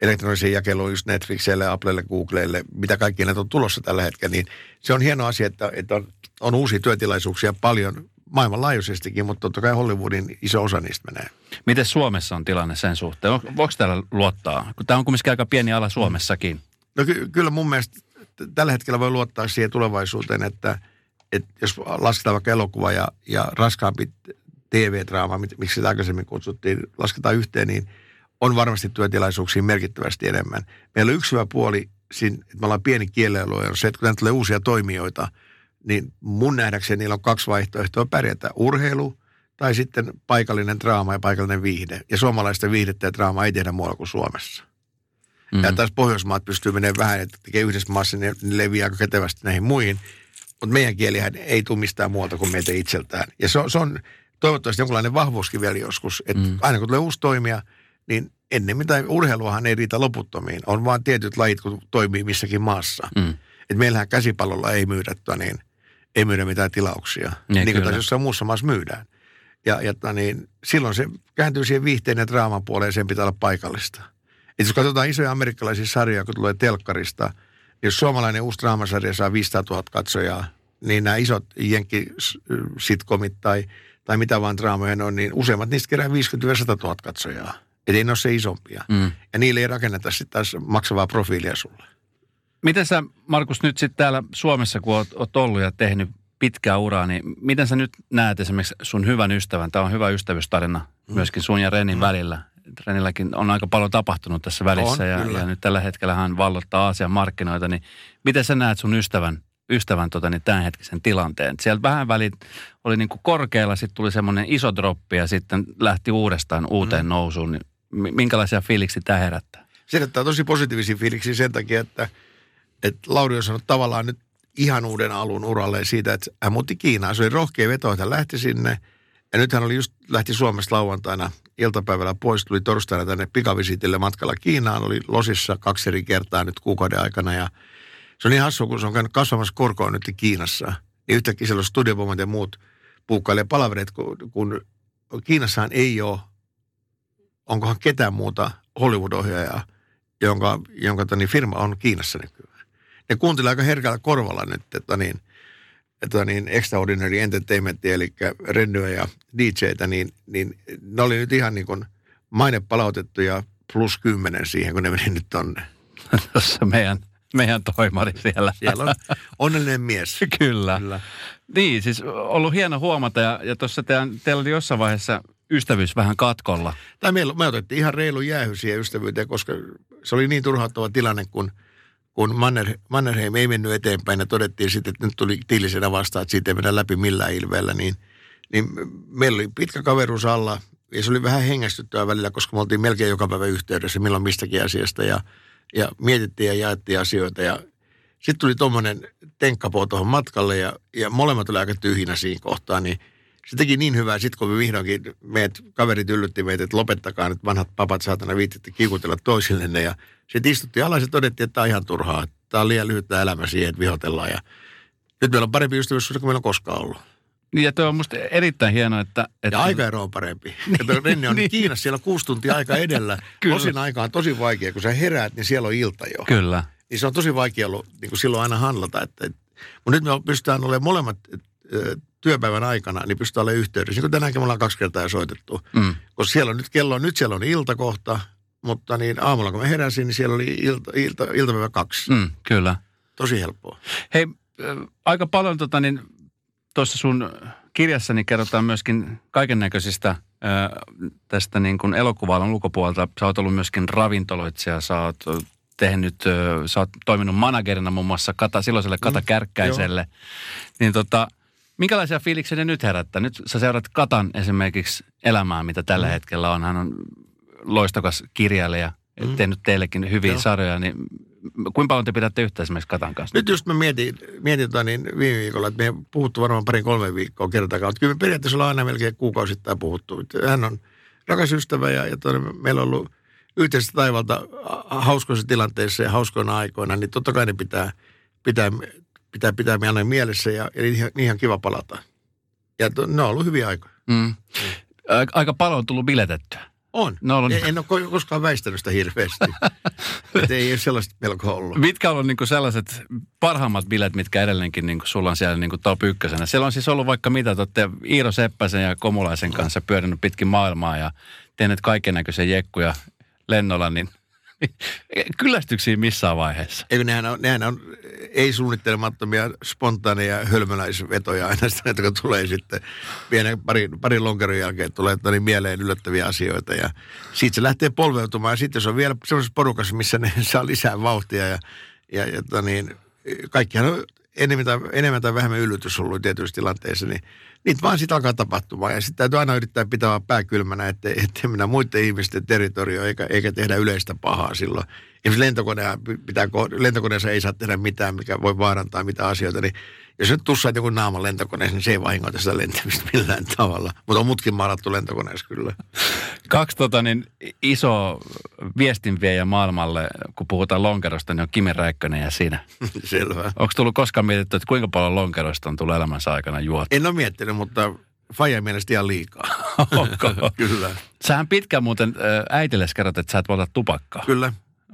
[SPEAKER 4] elektronisen jakeluun just Netflixille, Applelle, Googlelle, mitä kaikki näitä on tulossa tällä hetkellä, niin se on hieno asia, että, että on, on uusia työtilaisuuksia paljon maailmanlaajuisestikin, mutta totta kai Hollywoodin iso osa niistä menee.
[SPEAKER 3] Miten Suomessa on tilanne sen suhteen? Voiko täällä luottaa? Tämä on kumminkin aika pieni ala Suomessakin.
[SPEAKER 4] No ky- kyllä mun mielestä tällä hetkellä voi luottaa siihen tulevaisuuteen, että, että jos lasketaan vaikka elokuva ja, ja raskaampi TV-draama, miksi sitä aikaisemmin kutsuttiin, lasketaan yhteen, niin on varmasti työtilaisuuksia merkittävästi enemmän. Meillä on yksi hyvä puoli, siinä, että me ollaan pieni kielialue, on se, että kun tulee uusia toimijoita – niin mun nähdäkseni niillä on kaksi vaihtoehtoa pärjätä. Urheilu tai sitten paikallinen draama ja paikallinen viihde. Ja suomalaista viihdettä ja draamaa ei tehdä muualla kuin Suomessa. Mm-hmm. Ja taas Pohjoismaat pystyy menemään vähän, että tekee yhdessä maassa, niin ne leviää aika ketevästi näihin muihin. Mutta meidän kielihän ei tule mistään muualta kuin meitä itseltään. Ja se on, se on toivottavasti jonkinlainen vahvuuskin vielä joskus. Että mm. aina kun tulee uusi toimija, niin ennen mitä urheiluahan ei riitä loputtomiin. On vaan tietyt lajit, kun toimii missäkin maassa. Mm. Et meillähän käsipallolla ei myydä niin ei myydä mitään tilauksia. Niin, niin kuin taas jossain muussa maassa myydään. Ja, ja niin, silloin se kääntyy siihen viihteen ja draaman puoleen, sen pitää olla paikallista. Jos katsotaan isoja amerikkalaisia sarjoja, kun tulee telkkarista, niin jos suomalainen uusi draamasarja saa 500 000 katsojaa, niin nämä isot jenkkisitkomit tai, tai mitä vaan draamoja on, niin useimmat niistä kerää 50-100 000 katsojaa. Et ei ne ole se isompia. Mm. Ja niille ei rakenneta sitten taas maksavaa profiilia sulle.
[SPEAKER 3] Miten sä, Markus, nyt sitten täällä Suomessa, kun oot, oot ollut ja tehnyt pitkää uraa, niin miten sä nyt näet esimerkiksi sun hyvän ystävän? Tämä on hyvä ystävyystarina mm. myöskin sun ja Renin mm. välillä. Renilläkin on aika paljon tapahtunut tässä välissä on, ja, ja nyt tällä hetkellä hän vallottaa Aasian markkinoita. Niin miten sä näet sun ystävän, ystävän tota, niin tämänhetkisen tilanteen? Sieltä vähän välit oli niin kuin korkealla, sitten tuli semmoinen iso droppi ja sitten lähti uudestaan uuteen mm. nousuun. Niin minkälaisia fiiliksi tämä herättää?
[SPEAKER 4] Se herättää tosi positiivisia fiiliksi sen takia, että – että Lauri on saanut tavallaan nyt ihan uuden alun uralle siitä, että hän muutti Kiinaan. Se oli rohkea veto, että hän lähti sinne. Ja nyt hän oli just, lähti Suomesta lauantaina iltapäivällä pois, tuli torstaina tänne pikavisitille matkalla Kiinaan, oli losissa kaksi eri kertaa nyt kuukauden aikana ja Se on niin hassua, kun se on käynyt kasvamassa korkoa nyt Kiinassa. Niin yhtäkkiä siellä on studiovoimat ja muut puukkailee palaverit, kun, kun Kiinassahan ei ole, onkohan ketään muuta Hollywood-ohjaajaa, jonka, jonka tani, firma on Kiinassa nykyään. Ne kuuntelee aika herkällä korvalla nyt, että niin, että niin Extraordinary Entertainment, eli Rennyä ja DJtä, niin, niin ne oli nyt ihan niin kuin maine palautettu ja plus kymmenen siihen, kun ne meni nyt tonne.
[SPEAKER 3] Tuossa meidän, meidän toimari siellä.
[SPEAKER 4] Siellä on onnellinen mies.
[SPEAKER 3] Kyllä. Kyllä. Niin, siis ollut hieno huomata ja, ja tuossa teillä oli jossain vaiheessa ystävyys vähän katkolla.
[SPEAKER 4] Tai me, me otettiin ihan reilu jäähy siihen ystävyyteen, koska se oli niin turhauttava tilanne, kun, kun Manner, Mannerheim ei mennyt eteenpäin ja todettiin sitten, että nyt tuli tiilisenä vastaan, että siitä ei mennä läpi millään ilveellä, niin, niin meillä oli pitkä kaveruus alla ja se oli vähän hengästyttävää välillä, koska me oltiin melkein joka päivä yhteydessä milloin mistäkin asiasta ja, ja mietittiin ja jaettiin asioita ja sitten tuli tuommoinen tenkkapoo tuohon matkalle ja, ja molemmat oli aika tyhjinä siinä kohtaa, niin se teki niin hyvää sitten, kun me vihdoinkin, meidät kaverit yllytti meitä, että lopettakaa nyt vanhat papat saatana viititte kiikutella toisillenne. Ja sitten istuttiin alas ja todettiin, että tämä on ihan turhaa. Tämä on liian lyhyttä elämä siihen, että vihotellaan. Ja nyt meillä on parempi ystävyys kuin meillä on koskaan ollut.
[SPEAKER 3] Niin ja tuo on musta erittäin hienoa, että... että...
[SPEAKER 4] Ja aikaero on parempi. Niin, Renne on niin. Kiinassa siellä kuusi tuntia aika edellä. Kyllä. Osin aika on tosi vaikea, kun sä heräät, niin siellä on ilta jo.
[SPEAKER 3] Kyllä.
[SPEAKER 4] Niin se on tosi vaikea ollut niin kuin silloin aina handlata. Että, että, mutta nyt me pystytään olemaan molemmat työpäivän aikana, niin pystytään olemaan yhteydessä. Niin kuin tänäänkin me ollaan kaksi kertaa jo soitettu. Mm. Koska siellä on nyt kello, nyt siellä on iltakohta, mutta niin aamulla kun mä heräsin, niin siellä oli ilta, ilta, iltapäivä kaksi.
[SPEAKER 3] Mm, kyllä.
[SPEAKER 4] Tosi helppoa.
[SPEAKER 3] Hei, aika paljon tota, niin, tuossa sun kirjassani kerrotaan myöskin kaiken näköisistä tästä niin kuin elokuva ulkopuolelta. Sä oot ollut myöskin ravintoloitsija, sä oot tehnyt, sä oot toiminut managerina muun muassa Kata, silloiselle Kata mm, Kärkkäiselle. Mm, niin tota, minkälaisia fiiliksiä ne nyt herättää? Nyt sä seurat Katan esimerkiksi elämää, mitä tällä mm. hetkellä on. Hän on loistokas kirjailija, mm. tehnyt teillekin hyviä Joo. sarjoja, niin kuinka paljon te pidätte yhtä esimerkiksi Katan kanssa?
[SPEAKER 4] Nyt just mä mietin, mietin tota niin viime viikolla, että me puhuttu varmaan parin kolme viikkoa kertakaan. Kyllä me periaatteessa ollaan aina melkein kuukausittain puhuttu. Hän on rakas ystävä ja, ja meillä on ollut yhteistä taivalta hauskoissa tilanteissa ja hauskoina aikoina, niin totta kai ne pitää, pitää, pitää, pitää aina mielessä ja, ja niin, niin ihan kiva palata. Ja to, ne on ollut hyviä aikoja. Mm.
[SPEAKER 3] Aika paljon on tullut biletettyä.
[SPEAKER 4] On. No, on. En, en ole koskaan väistänyt sitä hirveästi. että ei ole sellaista pelkoa ollut.
[SPEAKER 3] Mitkä on niinku sellaiset parhaimmat bilet, mitkä edelleenkin niinku sulla on siellä niinku top ykkösenä? Siellä on siis ollut vaikka mitä, te olette Iiro Seppäsen ja Komulaisen kanssa pyörinyt pitkin maailmaa ja tehneet kaiken näköisiä jekkuja lennolla, niin kyllästyykö siinä missään vaiheessa?
[SPEAKER 4] Eikö nehän on, nehän on ei-suunnittelemattomia, spontaaneja hölmöläisvetoja aina sitä, jotka tulee sitten pienen pari, parin lonkeron jälkeen tulee niin mieleen yllättäviä asioita ja siitä se lähtee polveutumaan ja sitten se on vielä semmoisessa porukassa, missä ne saa lisää vauhtia ja, ja, ja niin, kaikkihan on enemmän tai, enemmän tai vähemmän yllytys ollut tietyissä tilanteissa, niin niitä vaan sitten alkaa tapahtumaan. Ja sitten täytyy aina yrittää pitää pää kylmänä, ettei, ettei mennä muiden ihmisten territorio eikä, eikä tehdä yleistä pahaa silloin. Esimerkiksi lentokonea pitää, lentokoneessa ei saa tehdä mitään, mikä voi vaarantaa mitä asioita, niin jos nyt tussaat joku naaman lentokoneessa, niin se ei vahingoita sitä lentämistä millään tavalla. Mutta on mutkin maalattu lentokoneessa kyllä.
[SPEAKER 3] Kaksi tota, niin, iso viestinviejä maailmalle, kun puhutaan lonkerosta, niin on Kimi Räikkönen ja sinä.
[SPEAKER 4] Selvä.
[SPEAKER 3] Onko tullut koskaan mietitty, että kuinka paljon lonkerosta on tullut elämänsä aikana juotu?
[SPEAKER 4] En ole miettinyt, mutta Fajan mielestä ihan liikaa.
[SPEAKER 3] Onko?
[SPEAKER 4] kyllä.
[SPEAKER 3] Sähän pitkään muuten äitille kerrot, että sä et tupakkaa.
[SPEAKER 4] Kyllä.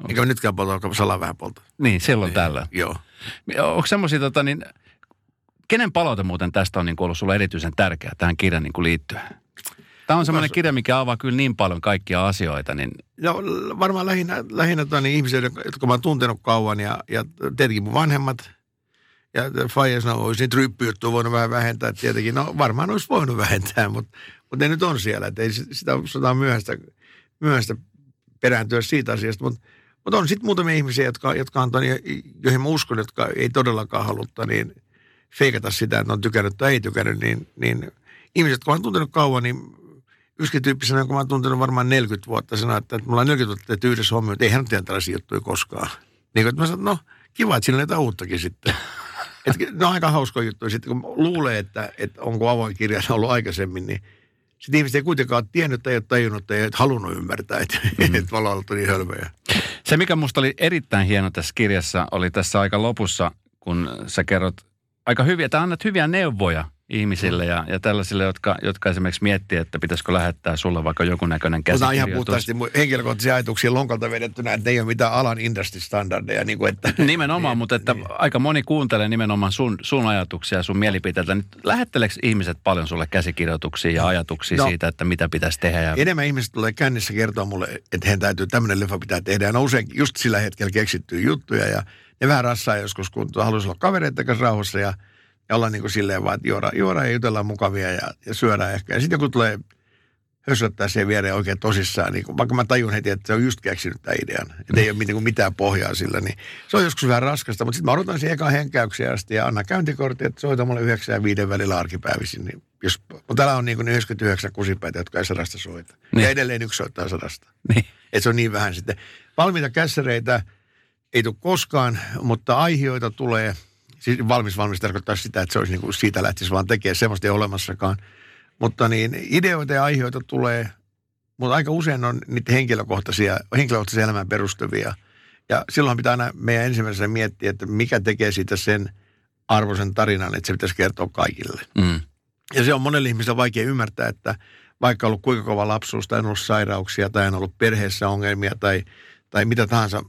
[SPEAKER 4] Eikä nytkään polta, salaa vähän polta.
[SPEAKER 3] Niin, silloin niin, tällä.
[SPEAKER 4] Joo.
[SPEAKER 3] Onko semmoisia tota, niin, kenen palaute muuten tästä on niin ollut sulle erityisen tärkeä tähän kirjan niin liittyen? Tämä on semmoinen kirja, mikä avaa kyllä niin paljon kaikkia asioita. Niin...
[SPEAKER 4] No varmaan lähinnä, lähinnä tuonne ihmisiä, jotka mä oon tuntenut kauan ja, ja tietenkin mun vanhemmat. Ja Faija sanoi, että olisi niitä voinut vähän vähentää. Tietenkin, no varmaan olisi voinut vähentää, mutta, mutta ne nyt on siellä. Että ei sitä saa myöhäistä, myöhäistä perääntyä siitä asiasta. Mutta, mutta on sitten muutamia ihmisiä, jotka, jotka on, joihin mä uskon, jotka ei todellakaan halutta, niin – feikata sitä, että on tykännyt tai ei tykännyt, niin, niin ihmiset, kun olen tuntenut kauan, niin yksi tyyppisenä, kun mä oon tuntenut varmaan 40 vuotta, sanoo, että, että mulla on 40 vuotta tehty yhdessä hommia, että eihän nyt tällaisia juttuja koskaan. Niin että mä sanon, no kiva, että siinä on jotain uuttakin sitten. että ne on aika hauska juttu. Sitten kun luulee, että, että onko avoin kirja ollut aikaisemmin, niin sitten ihmiset ei kuitenkaan ole tiennyt tai ei ole tajunnut tai ei ole halunnut ymmärtää, että, mm. ollaan oltu niin hölmöjä.
[SPEAKER 3] Se, mikä musta oli erittäin hieno tässä kirjassa, oli tässä aika lopussa, kun sä kerrot aika hyviä, tai annat hyviä neuvoja ihmisille ja, ja tällaisille, jotka, jotka esimerkiksi miettii, että pitäisikö lähettää sulle vaikka joku näköinen
[SPEAKER 4] Mutta ihan
[SPEAKER 3] käsikirjoitus.
[SPEAKER 4] puhtaasti henkilökohtaisia ajatuksia lonkalta vedettynä, että ne ei ole mitään alan industry-standardeja. Niin kuin, että,
[SPEAKER 3] Nimenomaan, mutta että aika moni kuuntelee nimenomaan sun, sun ajatuksia ja sun mielipiteitä. Nyt lähetteleekö ihmiset paljon sulle käsikirjoituksia ja ajatuksia
[SPEAKER 4] No.
[SPEAKER 3] siitä, että mitä pitäisi tehdä? Ja...
[SPEAKER 4] Enemmän ihmiset tulee kännissä kertoa mulle, että heidän täytyy tämmöinen leffa pitää tehdä. Ja ne on usein just sillä hetkellä keksittyjä juttuja ja ne vähän rassaa joskus, kun haluaisi olla kavereiden kanssa rauhassa ja, ja olla niin kuin silleen vaan, että juoda, juoda ja jutellaan mukavia ja, ja syödään ehkä. Ja sitten joku tulee hössöttää siihen viereen oikein tosissaan, niin kuin, vaikka mä tajun heti, että se on just keksinyt tämän idean, että ei ole mitään, mitään pohjaa sillä, niin se on joskus vähän raskasta, mutta sitten mä odotan siihen ekaan henkäyksiä asti ja anna käyntikortti, että soita mulle 9 ja 5 välillä arkipäivisin. Niin jos, mutta täällä on niin kuin 99 kusipäitä, jotka ei sadasta soita.
[SPEAKER 3] Niin.
[SPEAKER 4] Ja edelleen yksi soittaa sadasta.
[SPEAKER 3] Niin.
[SPEAKER 4] Että se on niin vähän sitten. Valmiita kässäreitä ei tule koskaan, mutta aihioita tulee. Siis valmis valmis tarkoittaa sitä, että se olisi niin kuin siitä lähtisi vaan tekemään. Semmoista ei ole olemassakaan. Mutta niin ideoita ja aihioita tulee, mutta aika usein on niitä henkilökohtaisia, henkilökohtaisia elämään perustuvia. Ja silloin pitää aina meidän ensimmäisenä miettiä, että mikä tekee siitä sen arvoisen tarinan, että se pitäisi kertoa kaikille.
[SPEAKER 3] Mm.
[SPEAKER 4] Ja se on monelle ihmiselle vaikea ymmärtää, että vaikka on ollut kuinka kova lapsuus tai on ollut sairauksia tai on ollut perheessä ongelmia tai, tai mitä tahansa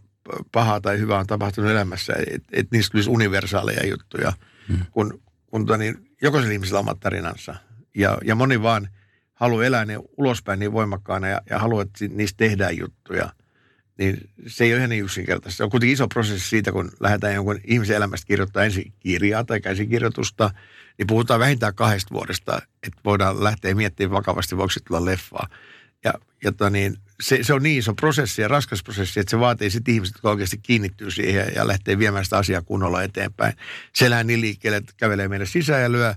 [SPEAKER 4] pahaa tai hyvää on tapahtunut elämässä, että et niistä tulisi universaaleja juttuja,
[SPEAKER 3] Mm.
[SPEAKER 4] kun, kun tota niin, jokaisella ihmisellä on omat tarinansa. Ja, ja moni vaan haluaa elää ne ulospäin niin voimakkaana ja, ja haluaa, että niistä tehdään juttuja. Niin se ei ole ihan niin yksinkertaista. Se on kuitenkin iso prosessi siitä, kun lähdetään jonkun ihmisen elämästä kirjoittaa ensin kirjaa tai käsikirjoitusta, niin puhutaan vähintään kahdesta vuodesta, että voidaan lähteä miettimään vakavasti, voiko siitä tulla leffaa. Ja, ja tota niin, se, se, on niin iso prosessi ja raskas prosessi, että se vaatii sitten ihmiset, jotka oikeasti kiinnittyy siihen ja lähtee viemään sitä asiaa kunnolla eteenpäin. Se elää niin liikkeelle, että kävelee meidän sisään ja lyö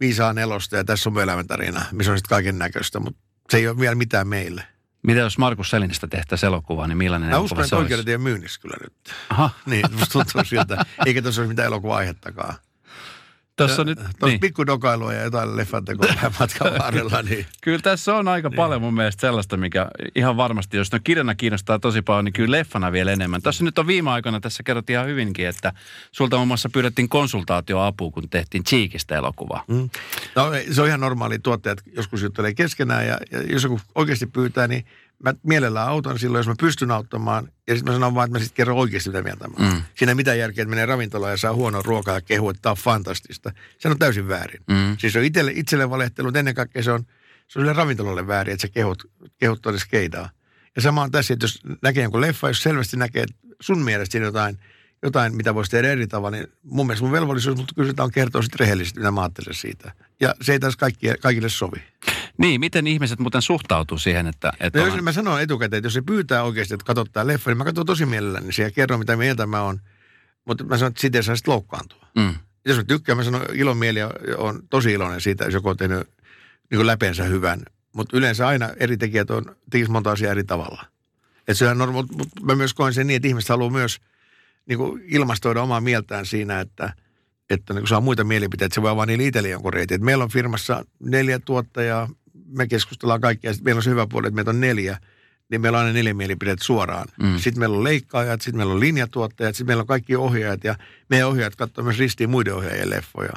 [SPEAKER 4] viisaa nelosta ja tässä on mun elämäntarina, missä on sitten kaiken näköistä, mutta se ei ole vielä mitään meille.
[SPEAKER 3] Mitä jos Markus Selinistä tehtäisiin elokuva, niin millainen
[SPEAKER 4] Mä
[SPEAKER 3] elokuva
[SPEAKER 4] uskon,
[SPEAKER 3] se
[SPEAKER 4] että
[SPEAKER 3] olisi?
[SPEAKER 4] ole myynnissä kyllä nyt.
[SPEAKER 3] Aha,
[SPEAKER 4] Niin, musta tuntuu siltä. Eikä tuossa olisi mitään elokuva-aihettakaan.
[SPEAKER 3] Tuossa nyt,
[SPEAKER 4] Tuossa
[SPEAKER 3] niin.
[SPEAKER 4] pikku dokailua ja jotain leffantekoa matkan varrella, niin
[SPEAKER 3] Kyllä tässä on aika paljon mun mielestä sellaista, mikä ihan varmasti, jos no kirjana kiinnostaa tosi paljon, niin kyllä leffana vielä enemmän. Tässä nyt on viime aikoina, tässä kerrottiin ihan hyvinkin, että sulta muun muassa pyydettiin konsultaatioapua, kun tehtiin Cheekistä elokuvaa.
[SPEAKER 4] Mm. No se on ihan normaali, tuottajat joskus juttelee keskenään ja, ja jos joku oikeasti pyytää, niin mä mielellään autan silloin, jos mä pystyn auttamaan. Ja sitten mä sanon vaan, että mä sitten kerron oikeasti mitä mieltä mä.
[SPEAKER 3] Mm.
[SPEAKER 4] Siinä ei mitään järkeä, että menee ravintolaan ja saa huonoa ruokaa ja kehuu, että tämä on fantastista. Se on täysin väärin.
[SPEAKER 3] Mm.
[SPEAKER 4] Siis se on itselle, itselle valehtelu, ennen kaikkea se on, se on sille ravintolalle väärin, että sä kehut, kehut tuonne skeidaa. Ja sama on tässä, että jos näkee jonkun leffa, jos selvästi näkee, että sun mielestä siinä jotain, jotain, mitä voisi tehdä eri tavalla, niin mun mielestä mun velvollisuus, mutta sitä on kertoa sitten rehellisesti, mitä mä ajattelen siitä. Ja se ei taas kaikki, kaikille sovi.
[SPEAKER 3] Niin, miten ihmiset muuten suhtautuu siihen, että... että
[SPEAKER 4] No jos
[SPEAKER 3] ollaan-
[SPEAKER 4] mä sanon etukäteen, että jos se pyytää oikeasti, että katsot tämä leffa, niin mä katson tosi mielelläni ja kerron, mitä mieltä mä oon. Mutta mä sanon, että siitä ei saa sitten loukkaantua.
[SPEAKER 3] mm.
[SPEAKER 4] Jos mä tykkään, mä sanon ilomieli ja on tosi iloinen siitä, jos joku on tehnyt niin läpeensä hyvän. Mutta yleensä aina eri tekijät on, tekisi monta asiaa eri tavalla. Et se on mutta mä myös koen sen niin, että ihmiset haluaa myös niin kuin ilmastoida omaa mieltään siinä, että, että niin kuin saa muita mielipiteitä. Se voi vaan niillä itselle jonkun reitin. Et meillä on firmassa neljä tuottajaa, me keskustellaan kaikkia. Sitten meillä on se hyvä puoli, että meitä on neljä, niin meillä on aina neljä mielipiteet suoraan.
[SPEAKER 3] Mm.
[SPEAKER 4] Sitten meillä on leikkaajat, sitten meillä on linjatuottajat, sitten meillä on kaikki ohjaajat ja meidän ohjaajat katsoo myös ristiin muiden ohjaajien leffoja.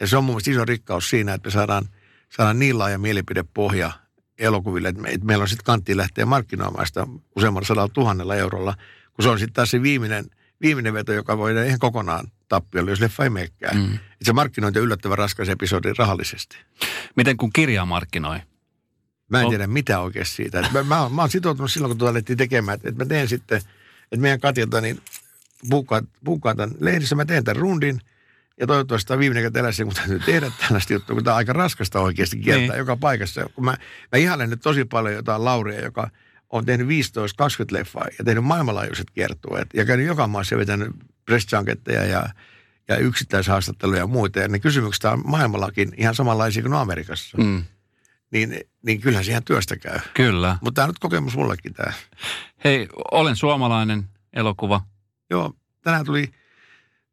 [SPEAKER 4] Ja se on mun mielestä iso rikkaus siinä, että me saadaan, saadaan niin laaja mielipidepohja elokuville, että, me, että meillä on sitten kanttiin lähteä markkinoimaan sitä useammalla sadalla tuhannella eurolla, kun se on sitten taas se viimeinen, viimeinen veto, joka voi ihan kokonaan tappiolle, jos leffa ei menekään.
[SPEAKER 3] Mm.
[SPEAKER 4] Että se markkinointi on yllättävän raskas episodi rahallisesti.
[SPEAKER 3] Miten kun kirjaa markkinoi?
[SPEAKER 4] Mä en
[SPEAKER 3] On-
[SPEAKER 4] tiedä mitä oikeasti siitä. Et mä, mä, mä oon sitoutunut silloin, kun tuota alettiin tekemään, että, että mä teen sitten, että meidän Katilta niin buukkaan, buukkaan tämän lehdissä, mä teen tämän rundin, ja toivottavasti tämä viimeinen kerta elässä, kun täytyy tehdä tällaista juttua, kun tämä on aika raskasta oikeasti kiertää
[SPEAKER 3] Niin.
[SPEAKER 4] joka paikassa. Kun mä, mä ihailen nyt tosi paljon jotain Lauria, joka on tehnyt 15-20 leffaa ja tehnyt maailmanlaajuiset kiertueet ja käynyt joka maassa ja vetänyt press ja, ja yksittäishaastatteluja ja muita. Ja ne kysymykset on maailmallakin ihan samanlaisia kuin Amerikassa. Mm. Niin, niin kyllähän siihen työstä käy.
[SPEAKER 3] Kyllä.
[SPEAKER 4] Mutta tämä on nyt kokemus mullekin tämä.
[SPEAKER 3] Hei, olen suomalainen elokuva.
[SPEAKER 4] Joo, tänään tuli,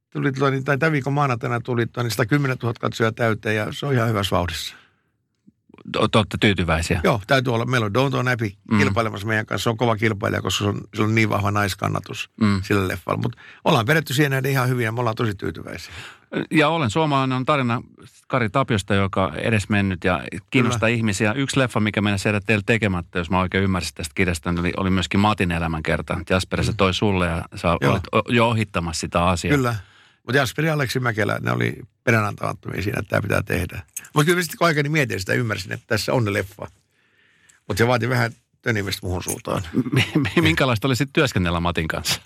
[SPEAKER 4] tuli niin, tai tämän viikon maanantaina tuli niin 110 000 katsojaa täyteen ja se on ihan hyvässä vauhdissa.
[SPEAKER 3] Te olette tyytyväisiä?
[SPEAKER 4] Joo, täytyy olla. Meillä on Downton Abbey mm. kilpailemassa meidän kanssa. Se on kova kilpailija, koska se on, se on niin vahva naiskannatus mm. sillä leffalla. Mutta ollaan vedetty siihen näiden ihan hyvin ja me ollaan tosi tyytyväisiä.
[SPEAKER 3] Ja olen suomalainen on tarina Kari Tapiosta, joka edes mennyt ja kiinnostaa Kyllä. ihmisiä. Yksi leffa, mikä mennä sieltä teille tekemättä, jos mä oikein ymmärsin tästä kirjasta, niin oli, oli myöskin Matin elämänkerta. Jasper se mm. toi sulle ja sä Joo. olit jo ohittamassa sitä asiaa.
[SPEAKER 4] Kyllä. Mutta Jasperi ja Aleksi Mäkelä, ne oli peränantamattomia siinä, että tämä pitää tehdä. Mutta kyllä sitten kun aikani mietin sitä, ymmärsin, että tässä on ne leffa. Mutta se vaati vähän tönimistä muhun suuntaan.
[SPEAKER 3] Minkälaista oli sitten työskennellä Matin kanssa?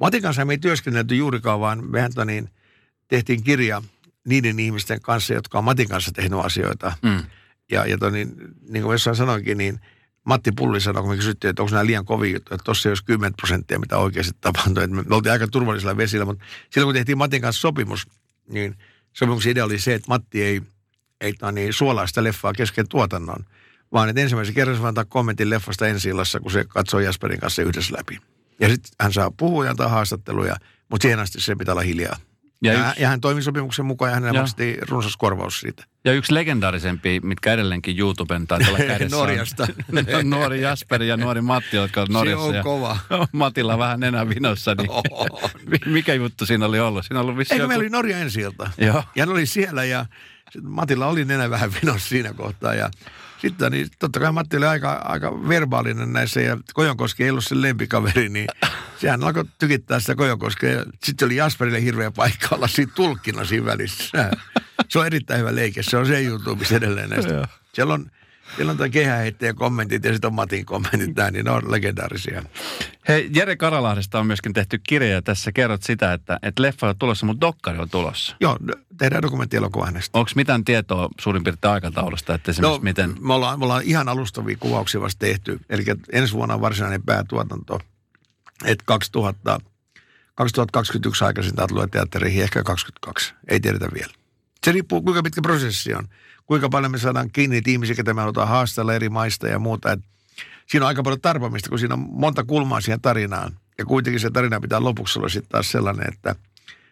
[SPEAKER 4] Matin kanssa me ei työskennelty juurikaan, vaan mehän tota niin, tehtiin kirja niiden ihmisten kanssa, jotka on Matin kanssa tehnyt asioita. Mm. Ja, ja toni, niin, niin kuin jossain sanoinkin, niin Matti Pulli sanoi, kun me kysyttiin, että onko nämä liian kovia että tuossa ei olisi 10 prosenttia, mitä oikeasti tapahtui. Että me oltiin aika turvallisella vesillä, mutta silloin kun tehtiin Matin kanssa sopimus, niin sopimuksen idea oli se, että Matti ei, ei niin, suolaa sitä leffaa kesken tuotannon, vaan että ensimmäisen kerran se antaa kommentin leffasta ensi illassa, kun se katsoo Jasperin kanssa yhdessä läpi. Ja sitten hän saa puhua ja antaa haastatteluja, mutta siihen asti se pitää olla hiljaa. Ja, ja, yksi, ja hän toimi sopimuksen mukaan ja hänelle maksettiin runsas korvaus siitä.
[SPEAKER 3] Ja yksi legendaarisempi, mitkä edelleenkin YouTuben taitaa olla kädessä
[SPEAKER 4] Norjasta.
[SPEAKER 3] On, nuori Jasperi ja nuori Matti, jotka on Norjassa.
[SPEAKER 4] Se on kova.
[SPEAKER 3] Matilla vähän enää vinossa. Niin mikä juttu siinä oli ollut? Siinä
[SPEAKER 4] ollut Eikö joku... meillä oli Norja ensi Joo. Ja hän oli siellä ja Matilla oli nenä vähän vinossa siinä kohtaa ja sitten niin totta kai Matti oli aika, aika verbaalinen näissä ja Kojonkoski ei ollut sen lempikaveri, niin sehän alkoi tykittää sitä Kojonkoskea. Ja sitten oli Jasperille hirveä paikka olla siinä tulkkina siinä välissä. Se on erittäin hyvä leike, se on se YouTubessa edelleen näistä. Siellä on siellä on kehäheittäjä kommentit ja sitten on Matin kommentit näin, niin ne on legendaarisia.
[SPEAKER 3] Hei, Jere Karalahdesta on myöskin tehty kirja ja tässä kerrot sitä, että, että leffa on tulossa, mutta dokkari on tulossa.
[SPEAKER 4] Joo, tehdään dokumenttielokuva hänestä.
[SPEAKER 3] Onko mitään tietoa suurin piirtein aikataulusta, että esimerkiksi no, miten...
[SPEAKER 4] Me ollaan, me ollaan ihan alustavia kuvauksia vasta tehty, eli ensi vuonna on varsinainen päätuotanto, että 2000, 2021 aikaisin tämä tulee teatteriin, ehkä 2022, ei tiedetä vielä. Se riippuu, kuinka pitkä prosessi on kuinka paljon me saadaan kiinni niitä ihmisiä, ketä me halutaan haastella eri maista ja muuta. Et siinä on aika paljon tarpamista, kun siinä on monta kulmaa siihen tarinaan. Ja kuitenkin se tarina pitää lopuksi olla sitten taas sellainen, että,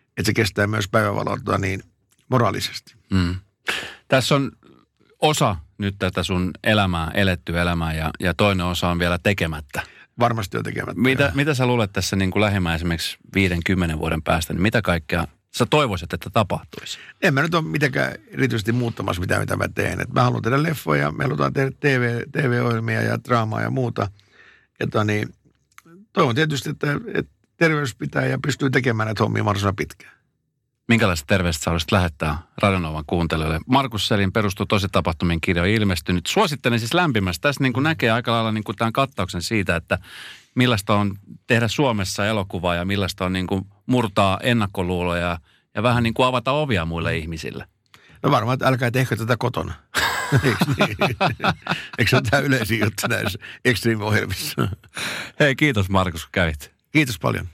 [SPEAKER 4] että se kestää myös päivävalota niin moraalisesti. Mm.
[SPEAKER 3] Tässä on osa nyt tätä sun elämää, eletty elämää ja, ja toinen osa on vielä tekemättä.
[SPEAKER 4] Varmasti on tekemättä.
[SPEAKER 3] Mitä, mitä sä luulet tässä niin kuin lähimmä esimerkiksi 50 vuoden päästä, niin mitä kaikkea sä toivoisit, että tapahtuisi?
[SPEAKER 4] En mä nyt ole mitenkään erityisesti muuttamassa mitä, mitä mä teen. Et mä haluan tehdä leffoja, me halutaan tehdä TV, TV-ohjelmia ja draamaa ja muuta. Ja niin, toivon tietysti, että, että terveys pitää ja pystyy tekemään näitä hommia mahdollisimman pitkään.
[SPEAKER 3] Minkälaista terveistä sä olisit lähettää Radionovan kuuntelijoille? Markus Selin perustuu tosi tapahtumien kirja on ilmestynyt. Suosittelen siis lämpimästi. Tässä niin kuin näkee aika lailla niin kuin tämän kattauksen siitä, että millaista on tehdä Suomessa elokuvaa ja millaista on niin kuin murtaa ennakkoluuloja ja vähän niin kuin avata ovia muille ihmisille.
[SPEAKER 4] No varmaan, että älkää tehkö tätä kotona. Eikö, niin? Eikö se ole tämä yleisin juttu näissä extreme-ohjelmissa?
[SPEAKER 3] Hei, kiitos Markus, kun kävit.
[SPEAKER 4] Kiitos paljon.